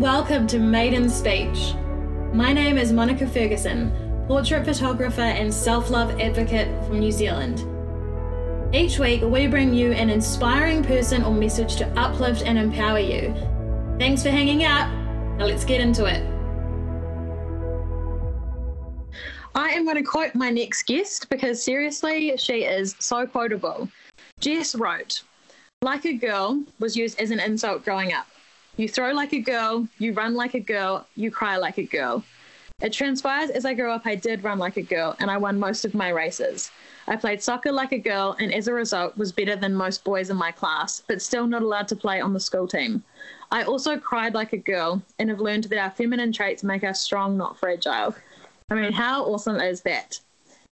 welcome to Maiden Speech. My name is Monica Ferguson, portrait photographer and self love advocate from New Zealand. Each week, we bring you an inspiring person or message to uplift and empower you. Thanks for hanging out. Now let's get into it. I am going to quote my next guest because seriously, she is so quotable. Jess wrote, Like a girl was used as an insult growing up. You throw like a girl, you run like a girl, you cry like a girl. It transpires as I grew up, I did run like a girl and I won most of my races. I played soccer like a girl and as a result was better than most boys in my class, but still not allowed to play on the school team. I also cried like a girl and have learned that our feminine traits make us strong, not fragile. I mean, how awesome is that?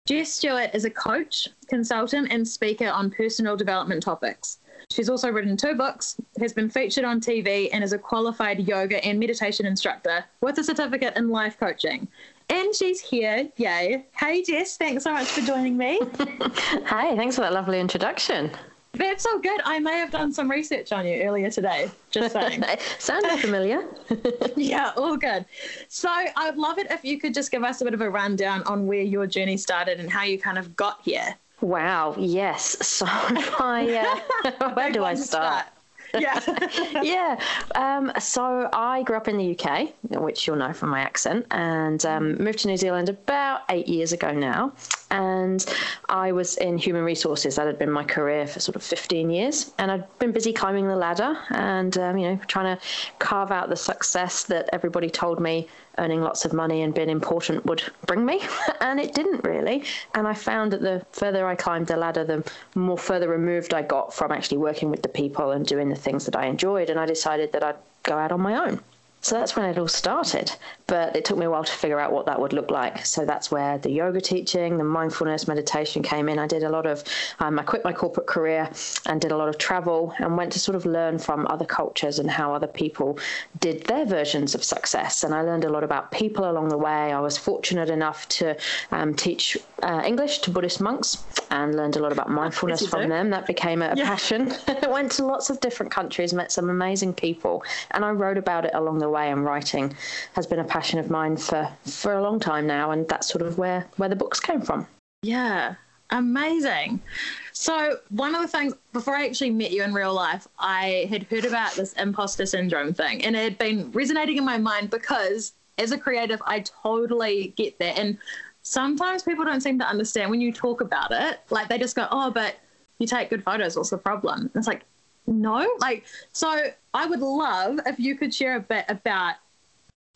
Jess Stewart is a coach, consultant, and speaker on personal development topics. She's also written two books, has been featured on TV, and is a qualified yoga and meditation instructor with a certificate in life coaching. And she's here, yay. Hey, Jess, thanks so much for joining me. Hi, thanks for that lovely introduction. That's all good. I may have done some research on you earlier today. Just saying. Sounded familiar. yeah, all good. So I would love it if you could just give us a bit of a rundown on where your journey started and how you kind of got here. Wow. Yes. So I, uh, where do I start? yeah. yeah. Um, so I grew up in the UK, which you'll know from my accent, and um, moved to New Zealand about eight years ago now. And I was in human resources. That had been my career for sort of 15 years. And I'd been busy climbing the ladder and, um, you know, trying to carve out the success that everybody told me earning lots of money and being important would bring me. and it didn't really. And I found that the further I climbed the ladder, the more further removed I got from actually working with the people and doing the things that I enjoyed. And I decided that I'd go out on my own. So that's when it all started. But it took me a while to figure out what that would look like. So that's where the yoga teaching, the mindfulness meditation came in. I did a lot of, um, I quit my corporate career and did a lot of travel and went to sort of learn from other cultures and how other people did their versions of success. And I learned a lot about people along the way. I was fortunate enough to um, teach uh, English to Buddhist monks and learned a lot about mindfulness from them. That became a yeah. passion. I went to lots of different countries, met some amazing people, and I wrote about it along the way. And writing has been a passion of mine for for a long time now, and that's sort of where where the books came from. Yeah, amazing. So one of the things before I actually met you in real life, I had heard about this imposter syndrome thing, and it had been resonating in my mind because as a creative, I totally get that. And sometimes people don't seem to understand when you talk about it. Like they just go, "Oh, but you take good photos. What's the problem?" It's like, no, like so. I would love if you could share a bit about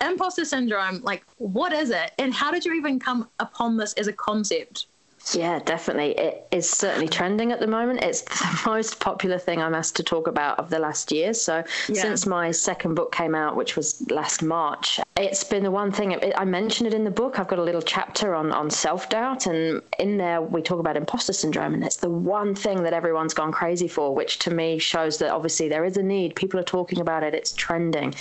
imposter syndrome. Like, what is it, and how did you even come upon this as a concept? Yeah, definitely. It is certainly trending at the moment. It's the most popular thing I'm asked to talk about of the last year. So, yeah. since my second book came out, which was last March, it's been the one thing I mentioned it in the book. I've got a little chapter on, on self doubt, and in there we talk about imposter syndrome, and it's the one thing that everyone's gone crazy for, which to me shows that obviously there is a need. People are talking about it, it's trending.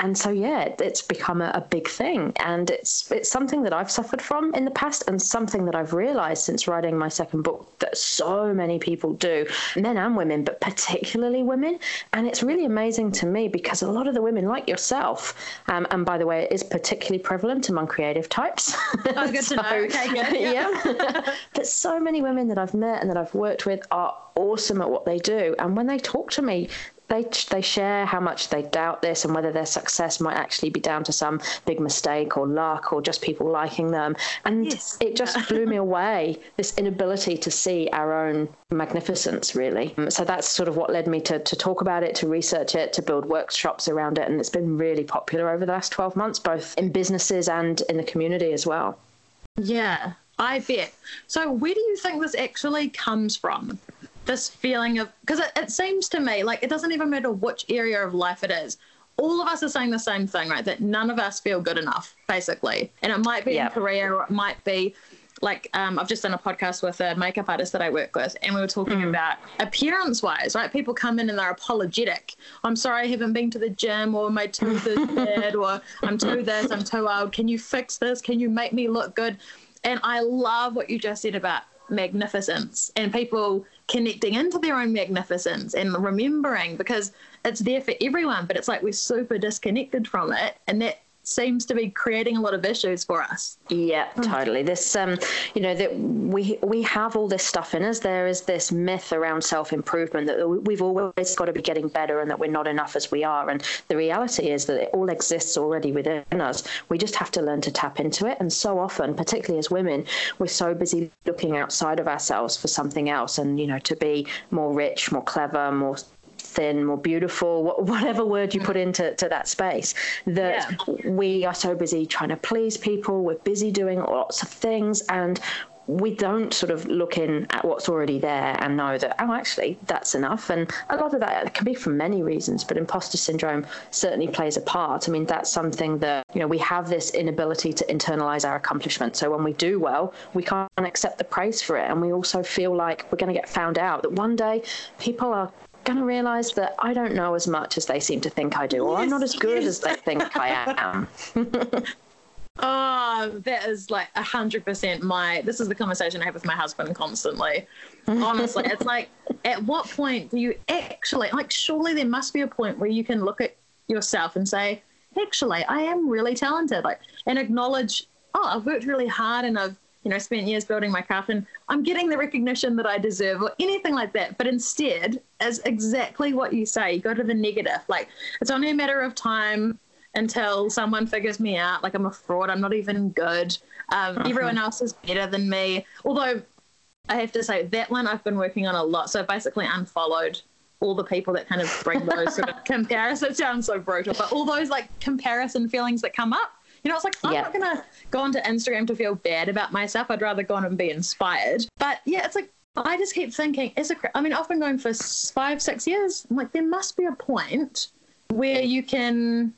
And so, yeah, it's become a, a big thing. And it's, it's something that I've suffered from in the past, and something that I've realized since writing my second book that so many people do, men and women, but particularly women. And it's really amazing to me because a lot of the women, like yourself, um, and by the way, it is particularly prevalent among creative types. Oh, good so, to know. Okay, good. Yeah. yeah. but so many women that I've met and that I've worked with are awesome at what they do. And when they talk to me, they they share how much they doubt this and whether their success might actually be down to some big mistake or luck or just people liking them. And yes. it just blew me away this inability to see our own magnificence, really. Um, so that's sort of what led me to to talk about it, to research it, to build workshops around it, and it's been really popular over the last twelve months, both in businesses and in the community as well. Yeah, I bet. So, where do you think this actually comes from? This feeling of because it, it seems to me like it doesn't even matter which area of life it is all of us are saying the same thing right that none of us feel good enough basically and it might be yep. in career or it might be like um, I've just done a podcast with a makeup artist that I work with, and we were talking mm. about appearance wise, right? People come in and they're apologetic. I'm sorry, I haven't been to the gym, or my tooth is bad, or I'm too this, I'm too old. Can you fix this? Can you make me look good? And I love what you just said about magnificence and people connecting into their own magnificence and remembering because it's there for everyone, but it's like we're super disconnected from it. And that seems to be creating a lot of issues for us. Yeah, totally. This, um, you know, that we we have all this stuff in us. There is this myth around self improvement that we've always got to be getting better and that we're not enough as we are. And the reality is that it all exists already within us. We just have to learn to tap into it. And so often, particularly as women, we're so busy looking outside of ourselves for something else, and you know, to be more rich, more clever, more thin, more beautiful, whatever word you put mm. into to that space, that yeah. we are so busy trying to please people. We're busy doing lots of things, and we don't sort of look in at what's already there and know that oh actually that's enough and a lot of that can be for many reasons but imposter syndrome certainly plays a part i mean that's something that you know we have this inability to internalize our accomplishment so when we do well we can't accept the praise for it and we also feel like we're going to get found out that one day people are going to realize that I don't know as much as they seem to think I do, or yes, I'm not as good yes. as they think I am. oh, that is like a hundred percent my. This is the conversation I have with my husband constantly. Honestly, it's like, at what point do you actually like? Surely there must be a point where you can look at yourself and say, actually, I am really talented, like, and acknowledge, oh, I've worked really hard and I've you know, spent years building my craft and I'm getting the recognition that I deserve or anything like that. But instead, as exactly what you say, you go to the negative. Like it's only a matter of time until someone figures me out. Like I'm a fraud. I'm not even good. Um, uh-huh. Everyone else is better than me. Although I have to say that one I've been working on a lot. So I basically unfollowed all the people that kind of bring those sort of comparisons. It sounds so brutal, but all those like comparison feelings that come up you know, it's like I'm not gonna go onto Instagram to feel bad about myself. I'd rather go on and be inspired. But yeah, it's like I just keep thinking, is it? I mean, I've been going for five, six years. I'm like, there must be a point where you can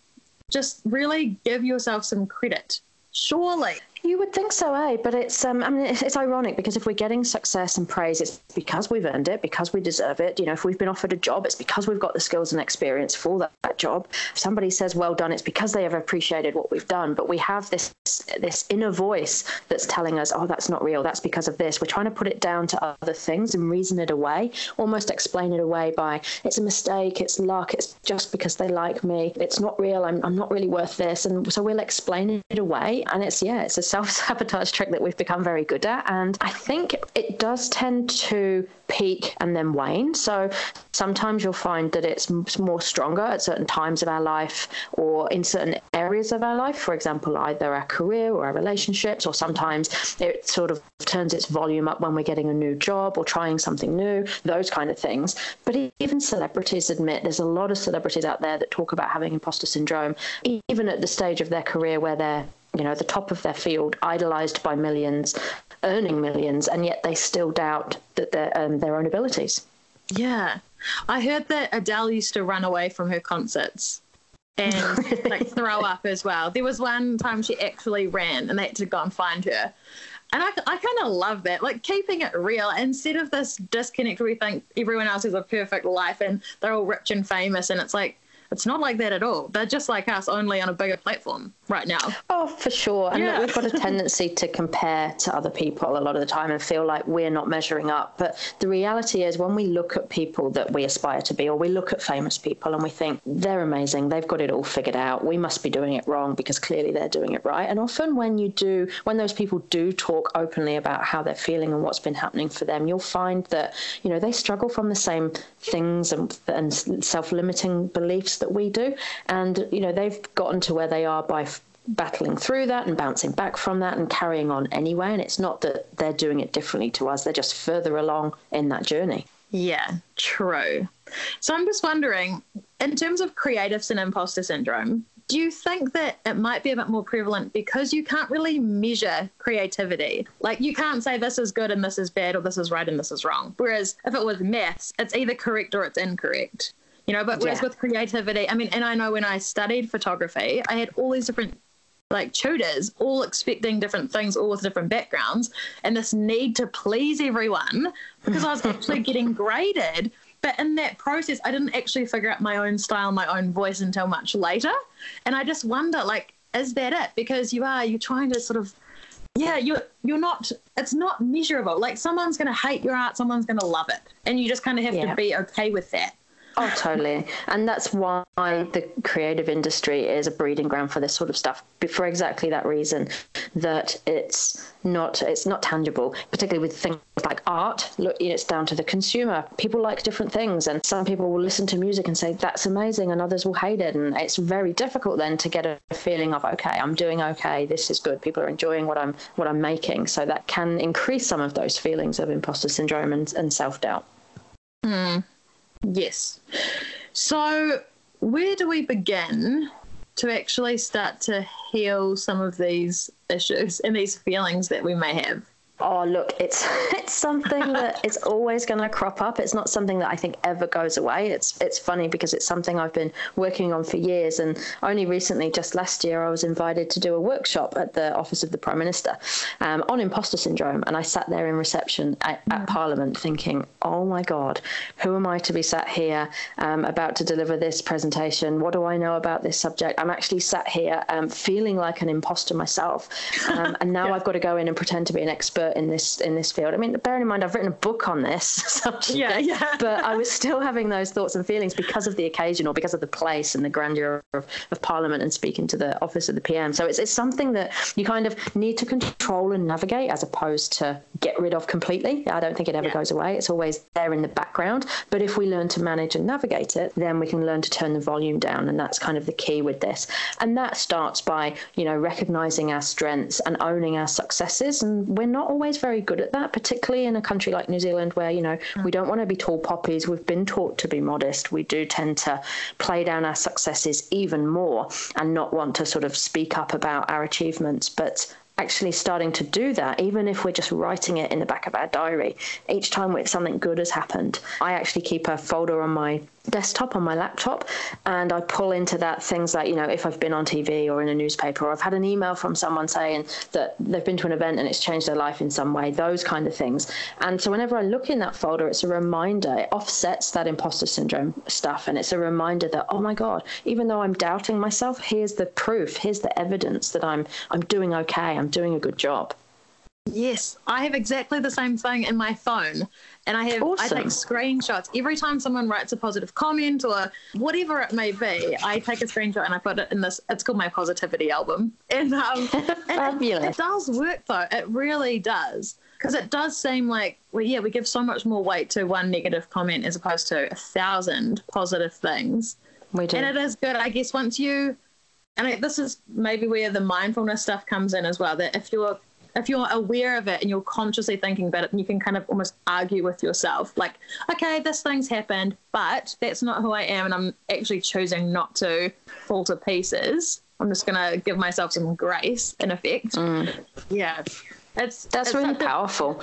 just really give yourself some credit. Surely. You would think so, eh? But it's um, I mean, it's, ironic because if we're getting success and praise, it's because we've earned it, because we deserve it. You know, if we've been offered a job, it's because we've got the skills and experience for that, that job. If somebody says well done, it's because they have appreciated what we've done. But we have this this inner voice that's telling us, oh, that's not real. That's because of this. We're trying to put it down to other things and reason it away, almost explain it away by it's a mistake, it's luck, it's just because they like me, it's not real. I'm I'm not really worth this, and so we'll explain it away. And it's yeah, it's a self sabotage trick that we've become very good at. And I think it does tend to peak and then wane. So sometimes you'll find that it's more stronger at certain times of our life or in certain areas of our life. For example, either our career or our relationships, or sometimes it sort of turns its volume up when we're getting a new job or trying something new, those kind of things. But even celebrities admit there's a lot of celebrities out there that talk about having imposter syndrome, even at the stage of their career where they're you know, the top of their field, idolized by millions, earning millions, and yet they still doubt that their um, their own abilities. Yeah, I heard that Adele used to run away from her concerts and like throw up as well. There was one time she actually ran, and they had to go and find her. And I, I kind of love that, like keeping it real instead of this disconnect where we think everyone else has a perfect life and they're all rich and famous. And it's like, it's not like that at all. They're just like us, only on a bigger platform right now. Oh, for sure. And yeah. we've got a tendency to compare to other people a lot of the time and feel like we're not measuring up. But the reality is, when we look at people that we aspire to be, or we look at famous people and we think they're amazing, they've got it all figured out, we must be doing it wrong because clearly they're doing it right. And often, when you do, when those people do talk openly about how they're feeling and what's been happening for them, you'll find that, you know, they struggle from the same things and, and self limiting beliefs that we do. And, you know, they've gotten to where they are by battling through that and bouncing back from that and carrying on anyway. And it's not that they're doing it differently to us, they're just further along in that journey. Yeah, true. So I'm just wondering, in terms of creatives and imposter syndrome, do you think that it might be a bit more prevalent because you can't really measure creativity? Like you can't say this is good and this is bad or this is right and this is wrong. Whereas if it was maths, it's either correct or it's incorrect. You know, but whereas yeah. with creativity, I mean, and I know when I studied photography, I had all these different like tutors, all expecting different things, all with different backgrounds, and this need to please everyone because I was actually getting graded. But in that process, I didn't actually figure out my own style, my own voice until much later. And I just wonder, like, is that it? Because you are, you're trying to sort of yeah, you're you're not. It's not measurable. Like someone's going to hate your art, someone's going to love it, and you just kind of have Yeah. to be okay with that. Oh, totally. And that's why the creative industry is a breeding ground for this sort of stuff, for exactly that reason that it's not it's not tangible, particularly with things like art. Look, it's down to the consumer. People like different things, and some people will listen to music and say that's amazing, and others will hate it. And it's very difficult then to get a feeling of okay, I'm doing okay, this is good. People are enjoying what I'm what I'm making. So that can increase some of those feelings of imposter syndrome and, and self doubt. Hmm. Yes. So, where do we begin to actually start to heal some of these issues and these feelings that we may have? Oh, look, it's it's something that is always going to crop up. It's not something that I think ever goes away. It's it's funny because it's something I've been working on for years, and only recently, just last year, I was invited to do a workshop at the office of the Prime Minister um, on imposter syndrome, and I sat there in reception at, at Parliament thinking, oh my God, who am I to be sat here um, about to deliver this presentation? What do I know about this subject? I'm actually sat here um, feeling like an imposter myself, um, and now I've got to go in and pretend to be an expert in this in this field. I mean, bearing in mind I've written a book on this subject, Yeah, yeah. but I was still having those thoughts and feelings because of the occasion or because of the place and the grandeur of, of Parliament and speaking to the office of the PM. So it's it's something that you kind of need to control and navigate as opposed to get rid of completely. I don't think it ever Yeah. goes away. It's always there in the background. But if we learn to manage and navigate it, then we can learn to turn the volume down, and that's kind of the key with this. And that starts by you know recognizing our strengths and owning our successes. And we're not always very good at that, particularly in a country like New Zealand, where you know we don't want to be tall poppies. We've been taught to be modest. We do tend to play down our successes even more and not want to sort of speak up about our achievements, but actually starting to do that, even if we're just writing it in the back of our diary, each time something good has happened, I actually keep a folder on my desktop on my laptop and I pull into that things like, you know, if I've been on TV or in a newspaper or I've had an email from someone saying that they've been to an event and it's changed their life in some way, those kind of things. And so whenever I look in that folder, it's a reminder, it offsets that imposter syndrome stuff. And it's a reminder that, oh my God, even though I'm doubting myself, here's the proof, here's the evidence that I'm I'm doing okay, I'm doing a good job. Yes, I have exactly the same thing in my phone. And I have I take screenshots every time someone writes a positive comment or whatever it may be. I take a screenshot and I put it in this. It's called my positivity album, and um, and it- It, does work though. It really does because it does seem like well, yeah, we give so much more weight to one negative comment as opposed to a thousand positive things. We do. And it is good, I guess, once you, and I, this is maybe where the mindfulness stuff comes in as well. That if you're if you're aware of it and you're consciously thinking about it, and you can kind of almost argue with yourself, like, okay, this thing's happened, but that's not who I am, and I'm actually choosing not to fall to pieces. I'm just gonna give myself some grace, in effect. Mm. Yeah, it's That's it's really powerful.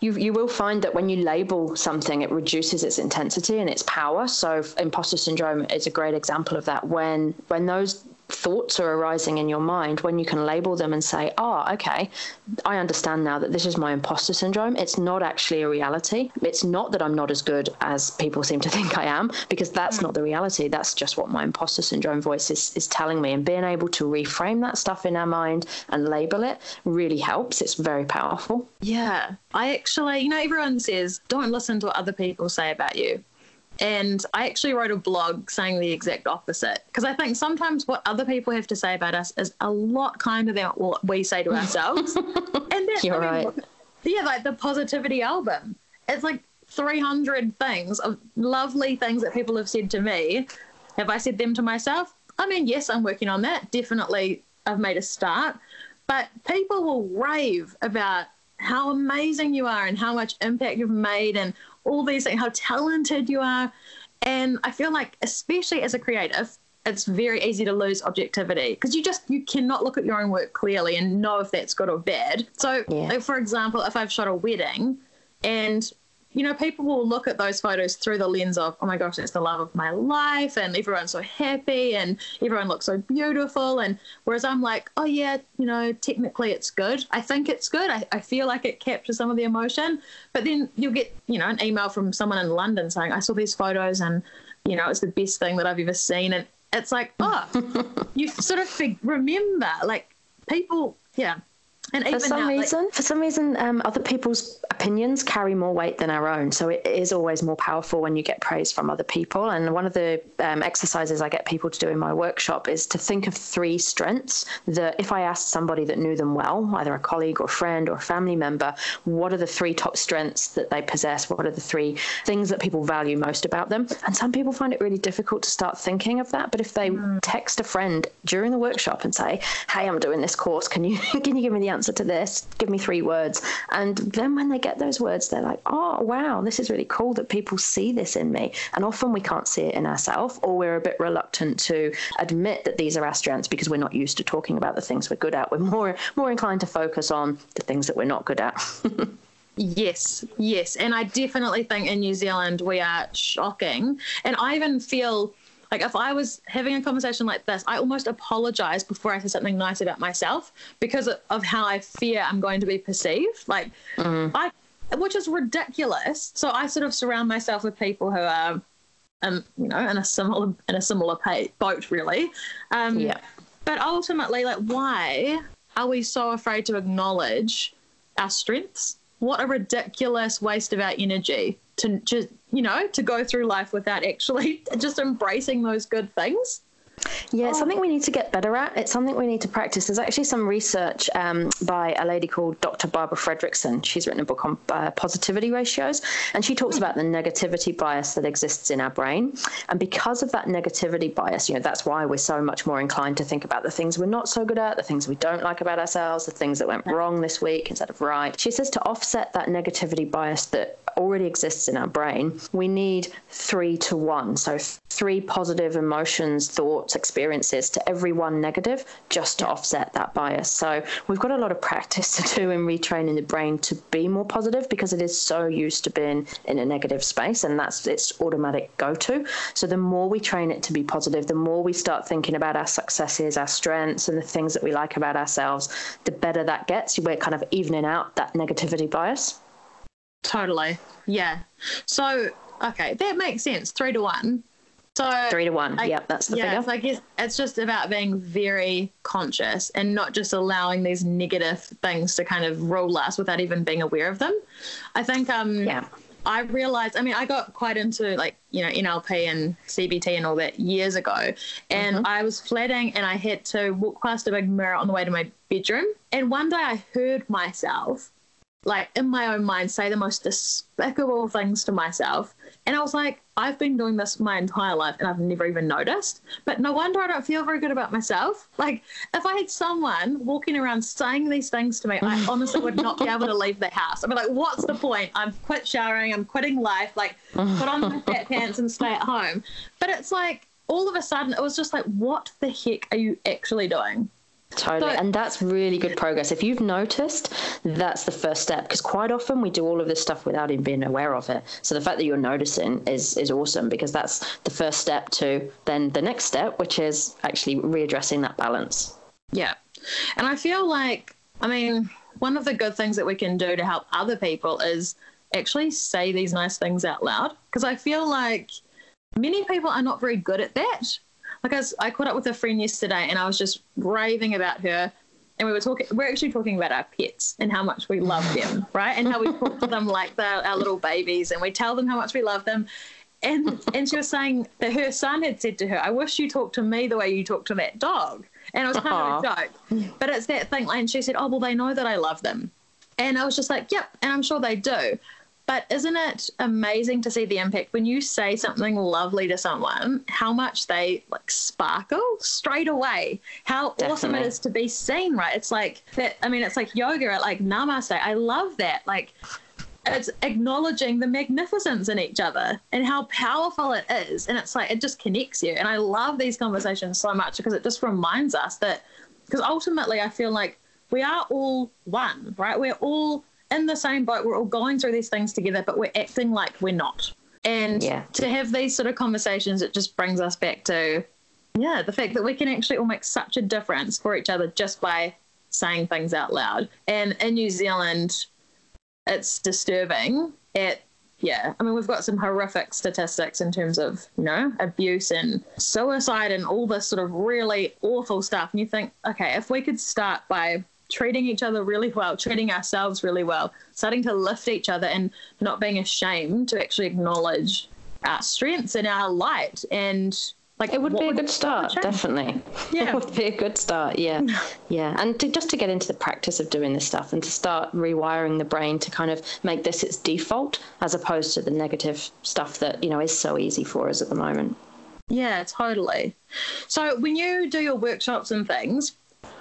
You, you will find that when you label something, it reduces its intensity and its power. So, imposter syndrome is a great example of that. When when those thoughts are arising in your mind, when you can label them and say, "Oh, okay, I understand now that this is my imposter syndrome. It's not actually a reality. It's not that I'm not as good as people seem to think I am, because that's hmm. not the reality. That's just what my imposter syndrome voice is is telling me." And being able to reframe that stuff in our mind and label it really helps. It's very powerful. Yeah. I actually, you know, everyone says don't listen to what other people say about you. And I actually wrote a blog saying the exact opposite because I think sometimes what other people have to say about us is a lot kinder than what we say to ourselves. and You're I mean, right. Yeah, like the positivity album. It's like 300 things of lovely things that people have said to me. Have I said them to myself? I mean, yes, I'm working on that. Definitely, I've made a start. But people will rave about how amazing you are and how much impact you've made and all these things, how talented you are. And I feel like, especially as a creative, it's very easy to lose objectivity because you just you cannot look at your own work clearly and know if that's good or bad. So, Yeah. like, for example, if I've shot a wedding and you know, people will look at those photos through the lens of, oh my gosh, that's the love of my life, and everyone's so happy, and everyone looks so beautiful. And whereas I'm like, oh yeah, you know, technically it's good. I think it's good. I, I feel like it captures some of the emotion. But then you'll get, you know, an email from someone in London saying, I saw these photos, and you know, it's the best thing that I've ever seen. And it's like, oh, you sort of fig- remember, like people, yeah. And for some now, like- reason, for some reason, um, other people's opinions carry more weight than our own. So it is always more powerful when you get praise from other people. And one of the um, exercises I get people to do in my workshop is to think of three strengths that if I asked somebody that knew them well, either a colleague or friend or a family member, what are the three top strengths that they possess? What are the three things that people value most about them? And some people find it really difficult to start thinking of that. But if they text a friend during the workshop and say, "Hey, I'm doing this course. Can you can you give me the answer to this? Give me three words." And then when they get those words, they're like, "Oh, wow, this is really cool that people see this in me." And often we can't see it in ourselves, or we're a bit reluctant to admit that these are our strengths because we're not used to talking about the things we're good at. We're more more inclined to focus on the things that we're not good at. Yes, yes. And I definitely think in New Zealand we are shocking. And I even feel like if I was having a conversation like this, I almost apologize before I say something nice about myself because of how I fear I'm going to be perceived. Like, I, which is ridiculous. So I sort of surround myself with people who are, um, you know, in a similar in a similar pay, boat, really. Um, Yeah. But ultimately, like, why are we so afraid to acknowledge our strengths? What a ridiculous waste of our energy to just, you know, to go through life without actually just embracing those good things. Yeah, it's Oh. something we need to get better at. It's something we need to practice. There's actually some research um, by a lady called Dr. Barbara Fredrickson. She's written a book on uh, positivity ratios, and she talks about the negativity bias that exists in our brain. And because of that negativity bias, you know, that's why we're so much more inclined to think about the things we're not so good at, the things we don't like about ourselves, the things that went wrong this week instead of right. She says to offset that negativity bias that already exists in our brain, we need three to one. So three positive emotions, thoughts, experiences to every one negative just to offset that bias. So we've got a lot of practice to do in retraining the brain to be more positive because it is so used to being in a negative space and that's its automatic go to. So the more we train it to be positive, the more we start thinking about our successes, our strengths, and the things that we like about ourselves, the better that gets. We're kind of evening out that negativity bias. Totally. Yeah. So, okay, that makes sense. Three to one. So, Three to one. I- yep, that's the yeah, figure. so I guess it's just about being very conscious and not just allowing these negative things to kind of rule us without even being aware of them. I think um Yeah. I realized I mean I got quite into like you know NLP and CBT and all that years ago and Mm-hmm. I was flatting and I had to walk past a big mirror on the way to my bedroom and one day I heard myself like in my own mind say the most despicable things to myself. And I was like I've been doing this my entire life and I've never even noticed. But no wonder I don't feel very good about myself. Like if I had someone walking around saying these things to me I honestly would not be able to leave the house. I'd be like what's the point? I'm quit showering I'm quitting life like put on my fat pants and stay at home. But it's like all of a sudden it was just like what the heck are you actually doing Totally. So- and that's really good progress. If you've noticed, that's the first step because quite often we do all of this stuff without even being aware of it. So the fact that you're noticing is is awesome because that's the first step to then the next step, which is actually readdressing that balance. Yeah. And I feel like, I mean, one of the good things that we can do to help other people is actually say these nice things out loud. Because I feel like many people are not very good at that. Like I, was, I caught up with a friend yesterday and I was just raving about her. And we were talking, we're actually talking about our pets and how much we love them, right? And how we talk to them like they're our little babies and we tell them how much we love them. And, and she was saying that her son had said to her, I wish you talked to me the way you talk to that dog. And it was kind of a joke. But it's that thing. And she said, Oh, well, they know that I love them. And I was just like, Yep. And I'm sure they do. But isn't it amazing to see the impact when you say something lovely to someone, how much they like sparkle straight away? How awesome it is to be seen, right? It's like that. I mean, it's like yoga, like namaste. I love that. Like, it's acknowledging the magnificence in each other and how powerful it is. And it's like, it just connects you. And I love these conversations so much because it just reminds us that, because ultimately, I feel like we are all one, right? We're all in the same boat. We're all going through these things together, but we're acting like we're not. And Yeah. to have these sort of conversations, it just brings us back to, yeah, the fact that we can actually all make such a difference for each other just by saying things out loud. And in New Zealand, it's disturbing. It, yeah, I mean, we've got some horrific statistics in terms of, you know, abuse and suicide and all this sort of really awful stuff. And you think, okay, if we could start by treating each other really well, treating ourselves really well, starting to lift each other and not being ashamed to actually acknowledge our strengths and our light and like it would be a good start, definitely. Yeah, it would be a good start. Yeah, yeah, and to, just to get into the practice of doing this stuff and to start rewiring the brain to kind of make this its default, as opposed to the negative stuff that you know is so easy for us at the moment. Yeah, totally. So when you do your workshops and things,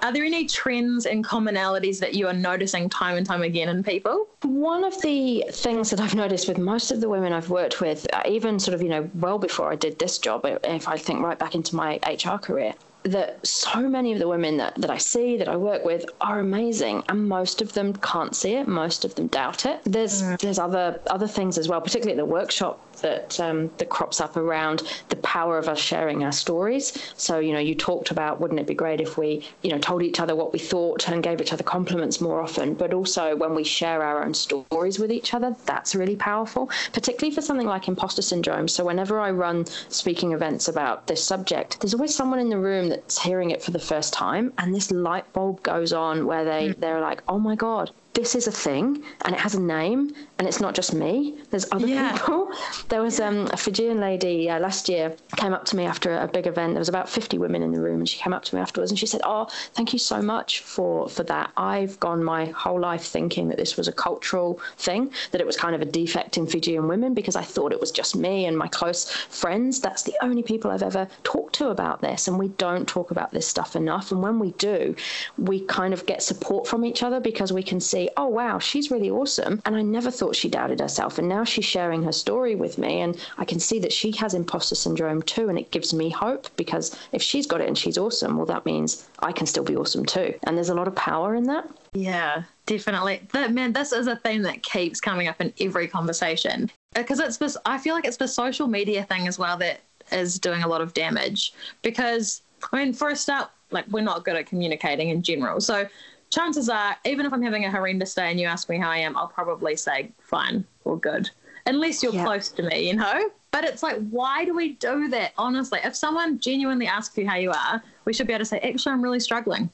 are there any trends and commonalities that you are noticing time and time again in people? One of the things that I've noticed with most of the women I've worked with, even sort of, you know, well before I did this job, if I think right back into my HR career, that so many of the women that, that I see, that I work with, are amazing, and most of them can't see it. Most of them doubt it. There's mm. there's other other things as well, particularly at the workshop that um, that crops up around the power of us sharing our stories. So you know, you talked about wouldn't it be great if we you know told each other what we thought and gave each other compliments more often, but also when we share our own stories with each other, that's really powerful, particularly for something like imposter syndrome. So whenever I run speaking events about this subject, there's always someone in the room that's hearing it for the first time, and this light bulb goes on where they mm. they're like, oh my god, this is a thing and it has a name and it's not just me there's other yeah. people. There was um, a fijian lady uh, last year came up to me after a big event. There was about 50 women in the room and she came up to me afterwards and she said oh thank you so much for for that. I've gone my whole life thinking that this was a cultural thing that it was kind of a defect in fijian women because i thought it was just me and my close friends. That's the only people i've ever talked to about this and we don't talk about this stuff enough. And when we do we kind of get support from each other because we can see oh, wow, she's really awesome. And I never thought she doubted herself. And now she's sharing her story with me. And I can see that she has imposter syndrome too. And it gives me hope because if she's got it and she's awesome, well, that means I can still be awesome too. And there's a lot of power in that. Yeah, definitely. But man, this is a theme that keeps coming up in every conversation uh, because it's this, I feel like it's the social media thing as well that is doing a lot of damage because I mean, for a start, like we're not good at communicating in general. So chances are, even if I'm having a horrendous day and you ask me how I am, I'll probably say fine or good, unless you're yeah. close to me, you know? But it's like, why do we do that? Honestly, if someone genuinely asks you how you are, we should be able to say, actually, I'm really struggling.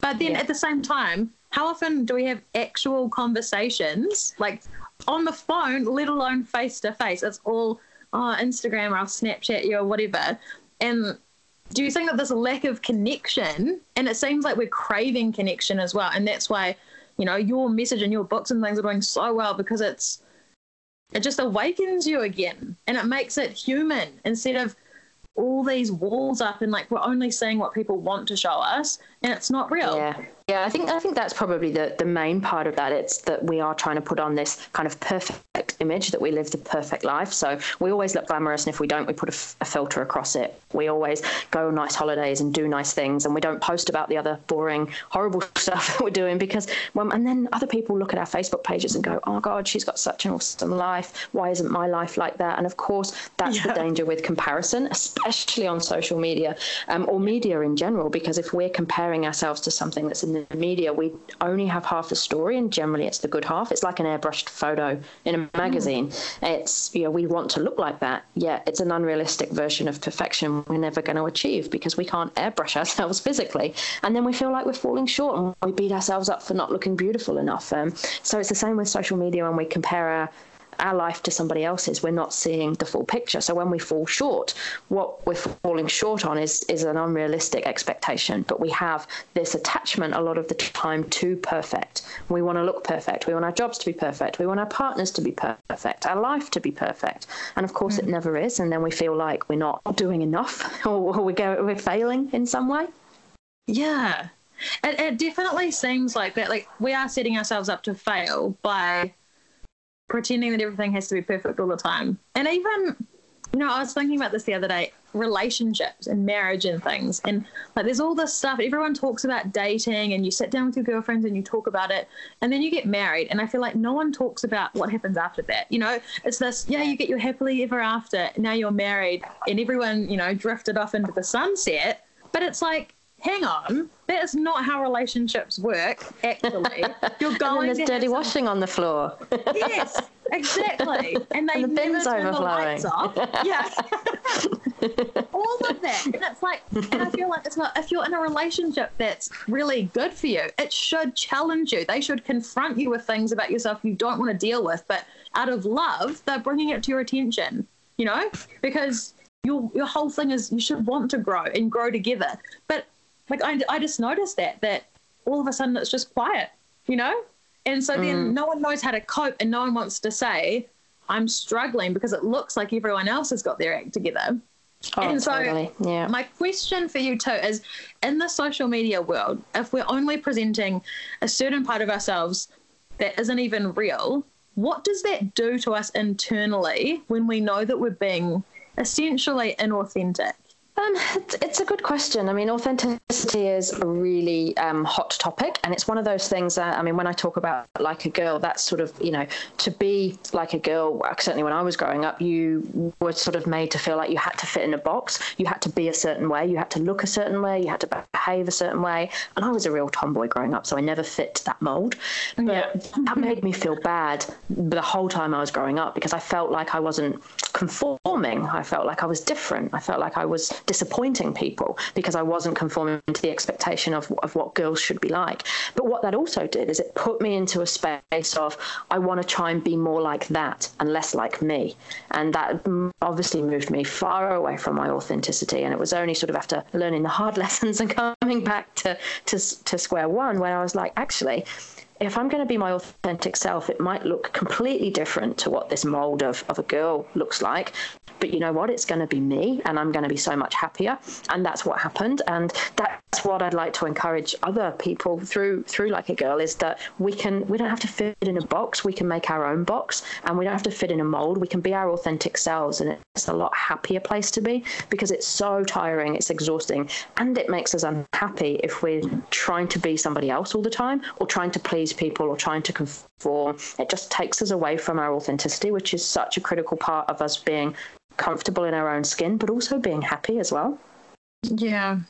But then yeah. at the same time, how often do we have actual conversations, like on the phone, let alone face to face? It's all, oh, Instagram or I'll Snapchat you or whatever. And do you think that this lack of connection? And it seems like we're craving connection as well. And that's why you know your message and your books and things are doing so well because it's it just awakens you again. And it makes it human instead of all these walls up and like we're only seeing what people want to show us and it's not real yeah yeah, I think I think that's probably the, the main part of that. It's that we are trying to put on this kind of perfect image that we live the perfect life. So we always look glamorous, and if we don't, we put a, f- a filter across it. We always go on nice holidays and do nice things, and we don't post about the other boring, horrible stuff that we're doing because, well, and then other people look at our Facebook pages and go, "Oh God, she's got such an awesome life. Why isn't my life like that?" And of course, that's yeah. the danger with comparison, especially on social media um, or media in general, because if we're comparing ourselves to something that's in the media, we only have half the story, and generally it's the good half. It's like an airbrushed photo in a magazine. Mm. It's you know we want to look like that, yet it's an unrealistic version of perfection we're never going to achieve because we can't airbrush ourselves physically, and then we feel like we're falling short and we beat ourselves up for not looking beautiful enough. Um, so it's the same with social media when we compare our our life to somebody else's, we're not seeing the full picture. So when we fall short, what we're falling short on is is an unrealistic expectation. But we have this attachment a lot of the time to perfect. We want to look perfect. We want our jobs to be perfect. We want our partners to be perfect. Our life to be perfect. And of course, mm. it never is. And then we feel like we're not doing enough, or, we go we're failing in some way. Yeah. It, it definitely seems like that. Like we are setting ourselves up to fail by pretending that everything has to be perfect all the time. And even, you know, I was thinking about this the other day relationships and marriage and things. And like, there's all this stuff. Everyone talks about dating, and you sit down with your girlfriends and you talk about it, and then you get married. And I feel like no one talks about what happens after that. You know, it's this, yeah, you get your happily ever after. Now you're married, and everyone, you know, drifted off into the sunset. But it's like, hang on, that is not how relationships work, actually. You're going and there's dirty washing on the floor. yes, exactly. And they and the never turn overflowing. the lights off. Yeah. all of that. And it's like, and I feel like it's not, if you're in a relationship that's really good for you, it should challenge you. They should confront you with things about yourself you don't want to deal with, but out of love, they're bringing it to your attention, you know, because your, your whole thing is you should want to grow and grow together. But like, I, I just noticed that, that all of a sudden it's just quiet, you know? And so then mm. no one knows how to cope and no one wants to say, I'm struggling because it looks like everyone else has got their act together. Oh, and so, totally. yeah. my question for you too is in the social media world, if we're only presenting a certain part of ourselves that isn't even real, what does that do to us internally when we know that we're being essentially inauthentic? Um, it's, a good question. I mean, authenticity is a really um, hot topic, and it's one of those things that I mean, when I talk about like a girl, that's sort of you know to be like a girl. Certainly, when I was growing up, you were sort of made to feel like you had to fit in a box. You had to be a certain way. You had to look a certain way. You had to behave a certain way. And I was a real tomboy growing up, so I never fit that mold. But yeah. that made me feel bad the whole time I was growing up because I felt like I wasn't conforming. I felt like I was different. I felt like I was disappointing people because I wasn't conforming to the expectation of, of what girls should be like. But what that also did is it put me into a space of, I want to try and be more like that and less like me. And that obviously moved me far away from my authenticity. And it was only sort of after learning the hard lessons and coming back to, to, to square one when I was like, actually, if I'm going to be my authentic self, it might look completely different to what this mold of, of a girl looks like. But you know what? It's going to be me, and I'm going to be so much happier. And that's what happened. And that's what I'd like to encourage other people through through like a girl is that we can we don't have to fit in a box. We can make our own box, and we don't have to fit in a mold. We can be our authentic selves, and it's a lot happier place to be because it's so tiring, it's exhausting, and it makes us unhappy if we're trying to be somebody else all the time or trying to please people or trying to conform. It just takes us away from our authenticity, which is such a critical part of us being comfortable in our own skin, but also being happy as well. Yeah,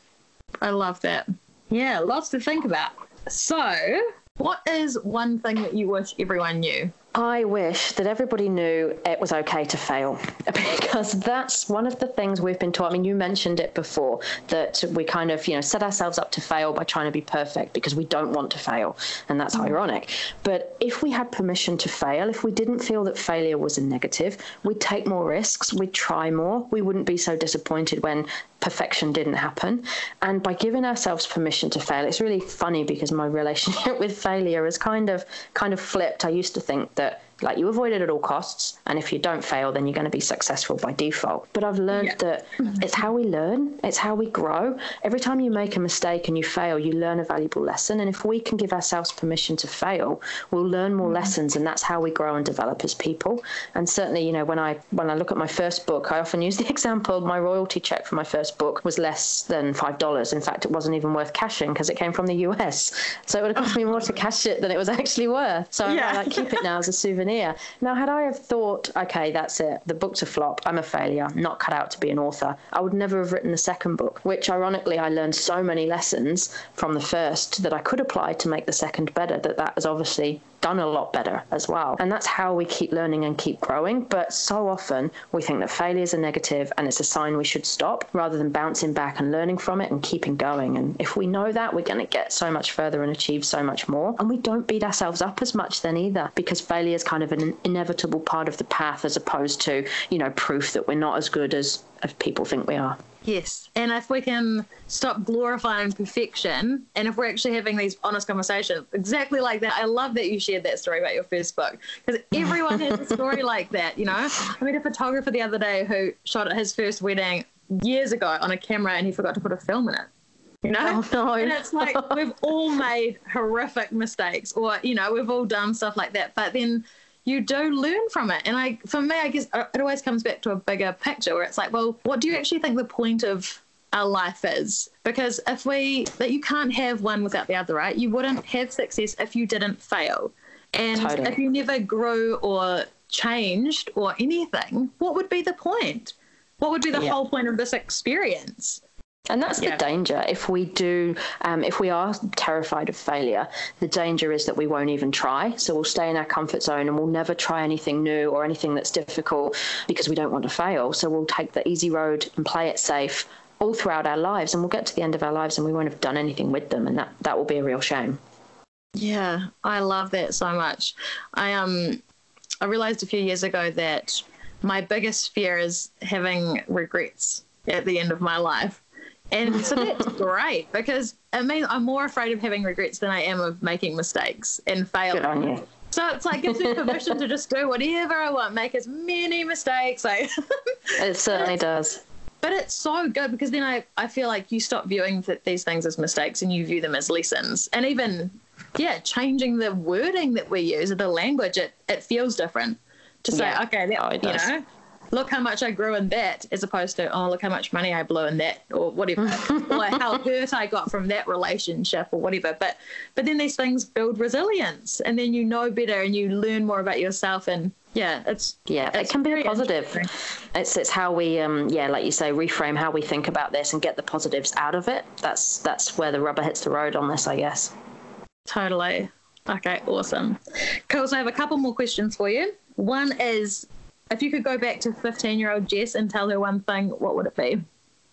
I love that. Yeah, lots to think about. So, what is one thing that you wish everyone knew? I wish that everybody knew it was okay to fail because that's one of the things we've been taught. I mean, you mentioned it before that we kind of, you know, set ourselves up to fail by trying to be perfect because we don't want to fail. And that's mm. ironic. But if we had permission to fail, if we didn't feel that failure was a negative, we'd take more risks, we'd try more, we wouldn't be so disappointed when perfection didn't happen. And by giving ourselves permission to fail, it's really funny because my relationship with failure is kind of kind of flipped. I used to think that like you avoid it at all costs, and if you don't fail, then you're going to be successful by default. But I've learned yeah. that it's how we learn, it's how we grow. Every time you make a mistake and you fail, you learn a valuable lesson. And if we can give ourselves permission to fail, we'll learn more mm-hmm. lessons, and that's how we grow and develop as people. And certainly, you know, when I when I look at my first book, I often use the example my royalty check for my first book was less than five dollars. In fact, it wasn't even worth cashing because it came from the US, so it would have cost me more to cash it than it was actually worth. So yeah. I like keep it now as a souvenir souvenir. Now, had I have thought, okay, that's it, the book's a flop, I'm a failure, not cut out to be an author, I would never have written the second book, which ironically I learned so many lessons from the first that I could apply to make the second better that that has obviously done a lot better as well. And that's how we keep learning and keep growing. But so often we think that failures are negative and it's a sign we should stop rather than bouncing back and learning from it and keeping going. And if we know that, we're going to get so much further and achieve so much more. And we don't beat ourselves up as much then either because failure is kind of an inevitable part of the path as opposed to, you know, proof that we're not as good as, as people think we are. Yes. And if we can stop glorifying perfection and if we're actually having these honest conversations, exactly like that. I love that you shared that story about your first book because everyone has a story like that, you know? I met a photographer the other day who shot his first wedding years ago on a camera and he forgot to put a film in it. You know? Oh, no. And it's like we've all made horrific mistakes or, you know, we've all done stuff like that. But then you do learn from it. And I, for me, I guess it always comes back to a bigger picture where it's like, well, what do you actually think the point of our life is? Because if we, that you can't have one without the other, right? You wouldn't have success if you didn't fail. And totally. if you never grew or changed or anything, what would be the point? What would be the yeah. whole point of this experience? And that's Yeah. the danger. If we do, um, if we are terrified of failure, the danger is that we won't even try. So we'll stay in our comfort zone and we'll never try anything new or anything that's difficult because we don't want to fail. So we'll take the easy road and play it safe all throughout our lives. And we'll get to the end of our lives and we won't have done anything with them. And that, that will be a real shame. Yeah, I love that so much. I um I realized a few years ago that my biggest fear is having regrets at the end of my life. And so that's great because it means I'm more afraid of having regrets than I am of making mistakes and failing. Good on you. So it's like gives me permission to just do whatever I want, make as many mistakes. Like, It certainly does. but it's so good because then I, I feel like you stop viewing th- these things as mistakes and you view them as lessons. And even, yeah, changing the wording that we use, or the language, it, it feels different to say, Yeah. okay, that, Oh, you does. know, look how much I grew in that, as opposed to, oh, look how much money I blew in that, or whatever, or how hurt I got from that relationship, or whatever. But but then these things build resilience, and then you know better, and you learn more about yourself, and yeah, it's Yeah, it can be a positive. It's it's how we um yeah, like you say, reframe how we think about this and get the positives out of it. That's that's where the rubber hits the road on this, I guess. Totally. Okay, awesome. Cool. So I have a couple more questions for you. One is if you could go back to 15 year old Jess and tell her one thing, what would it be?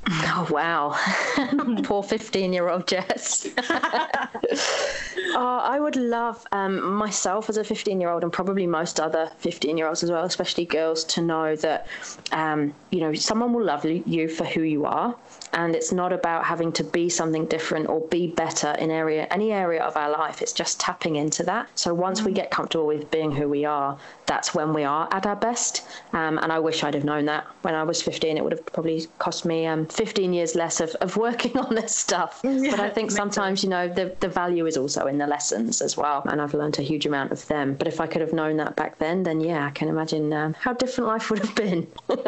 Oh wow, poor fifteen-year-old Jess. oh, I would love um, myself as a fifteen-year-old, and probably most other fifteen-year-olds as well, especially girls, to know that um, you know someone will love you for who you are, and it's not about having to be something different or be better in area any area of our life. It's just tapping into that. So once we get comfortable with being who we are, that's when we are at our best. Um, and I wish I'd have known that when I was 15. It would have probably cost me um, 15 years less of, of working on this stuff. but I think sometimes, you know, the, the value is also in the lessons as well. And I've learned a huge amount of them. But if I could have known that back then, then yeah, I can imagine um, how different life would have been.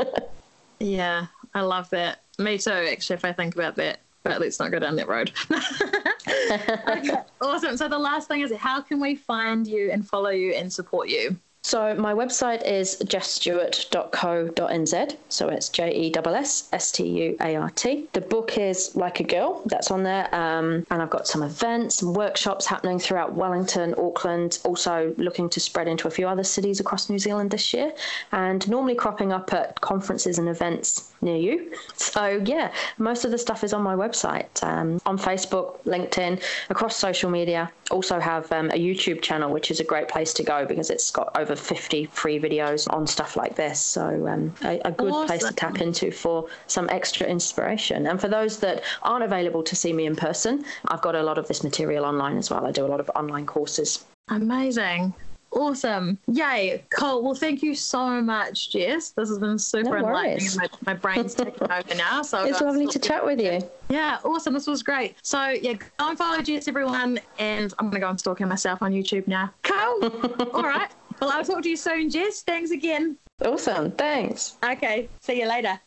Yeah, I love that. Me too, actually, if I think about that. But let's not go down that road. okay, awesome. So the last thing is how can we find you and follow you and support you? So my website is jessstuart.co.nz. So it's J E S S S T U A R T. The book is Like a Girl. That's on there. Um, and I've got some events and workshops happening throughout Wellington, Auckland. Also looking to spread into a few other cities across New Zealand this year. And normally cropping up at conferences and events near you. So yeah, most of the stuff is on my website. Um, on Facebook, LinkedIn, across social media. Also have um, a YouTube channel, which is a great place to go because it's got over 50 free videos on stuff like this. So um, a, a good place to tap into for some extra inspiration. And for those that aren't available to see me in person, I've got a lot of this material online as well. I do a lot of online courses. Amazing. Awesome. Yay. Cool. Well, thank you so much, Jess. This has been super No enlightening. My, my brain's taking over now. So It's lovely to chat with you. Yeah, awesome. This was great. So yeah, go and follow Jess, everyone, and I'm gonna go and stalk her myself on YouTube now. Cool. All right. Well, I'll talk to you soon, Jess. Thanks again. Awesome. Thanks. Okay. See you later.